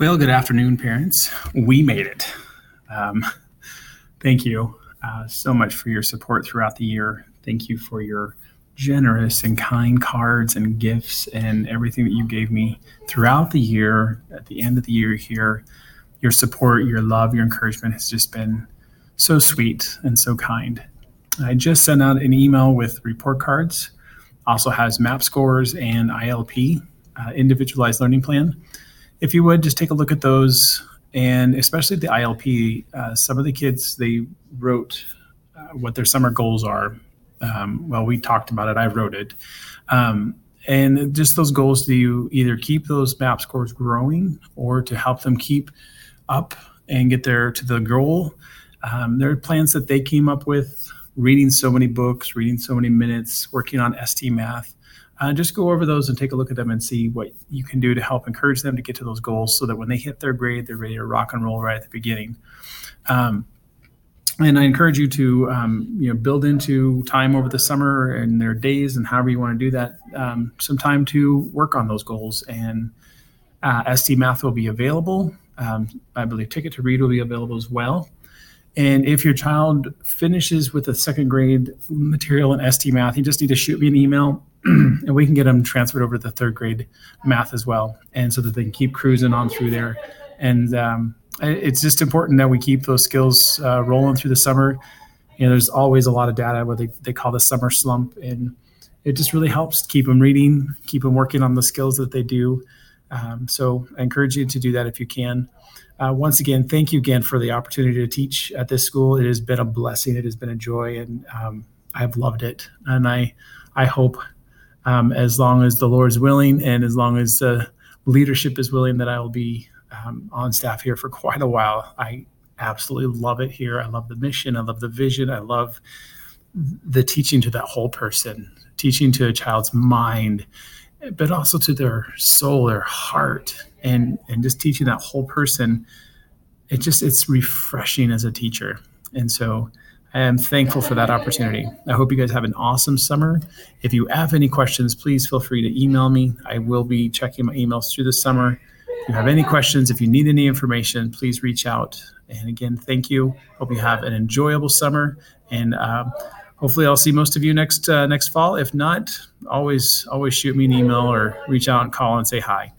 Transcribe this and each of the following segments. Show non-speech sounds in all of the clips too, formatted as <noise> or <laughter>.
Well, good afternoon, parents. We made it. Um, thank you uh, so much for your support throughout the year. Thank you for your generous and kind cards and gifts and everything that you gave me throughout the year. At the end of the year here, your support, your love, your encouragement has just been so sweet and so kind. I just sent out an email with report cards. Also has map scores and ILP, uh, individualized learning plan if you would just take a look at those and especially the ILP, uh, some of the kids they wrote uh, what their summer goals are. Um, well, we talked about it. I wrote it, um, and just those goals to you either keep those map scores growing or to help them keep up and get there to the goal. Um, there are plans that they came up with, reading so many books, reading so many minutes, working on ST math uh, just go over those and take a look at them and see what you can do to help encourage them to get to those goals so that when they hit their grade, they're ready to rock and roll right at the beginning. Um, and I encourage you to um, you know build into time over the summer and their days and however you want to do that um, some time to work on those goals. And uh, ST Math will be available. Um, I believe Ticket to Read will be available as well. And if your child finishes with a second grade material in ST Math, you just need to shoot me an email <clears throat> and we can get them transferred over to the third grade math as well, and so that they can keep cruising on through there. And um, it's just important that we keep those skills uh, rolling through the summer. You know, there's always a lot of data what they, they call the summer slump, and it just really helps keep them reading, keep them working on the skills that they do. Um, so I encourage you to do that if you can. Uh, once again, thank you again for the opportunity to teach at this school. It has been a blessing. It has been a joy, and um, I've loved it. And I, I hope um, as long as the Lord is willing and as long as the leadership is willing, that I will be um, on staff here for quite a while. I absolutely love it here. I love the mission. I love the vision. I love the teaching to that whole person, teaching to a child's mind, but also to their soul, their heart, and and just teaching that whole person. It just it's refreshing as a teacher, and so I am thankful for that opportunity. I hope you guys have an awesome summer. If you have any questions, please feel free to email me. I will be checking my emails through the summer. If you have any questions, if you need any information, please reach out. And again, thank you. Hope you have an enjoyable summer, and uh, hopefully, I'll see most of you next uh, next fall. If not, always always shoot me an email or reach out and call and say hi.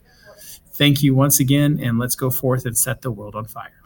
Thank you once again, and let's go forth and set the world on fire.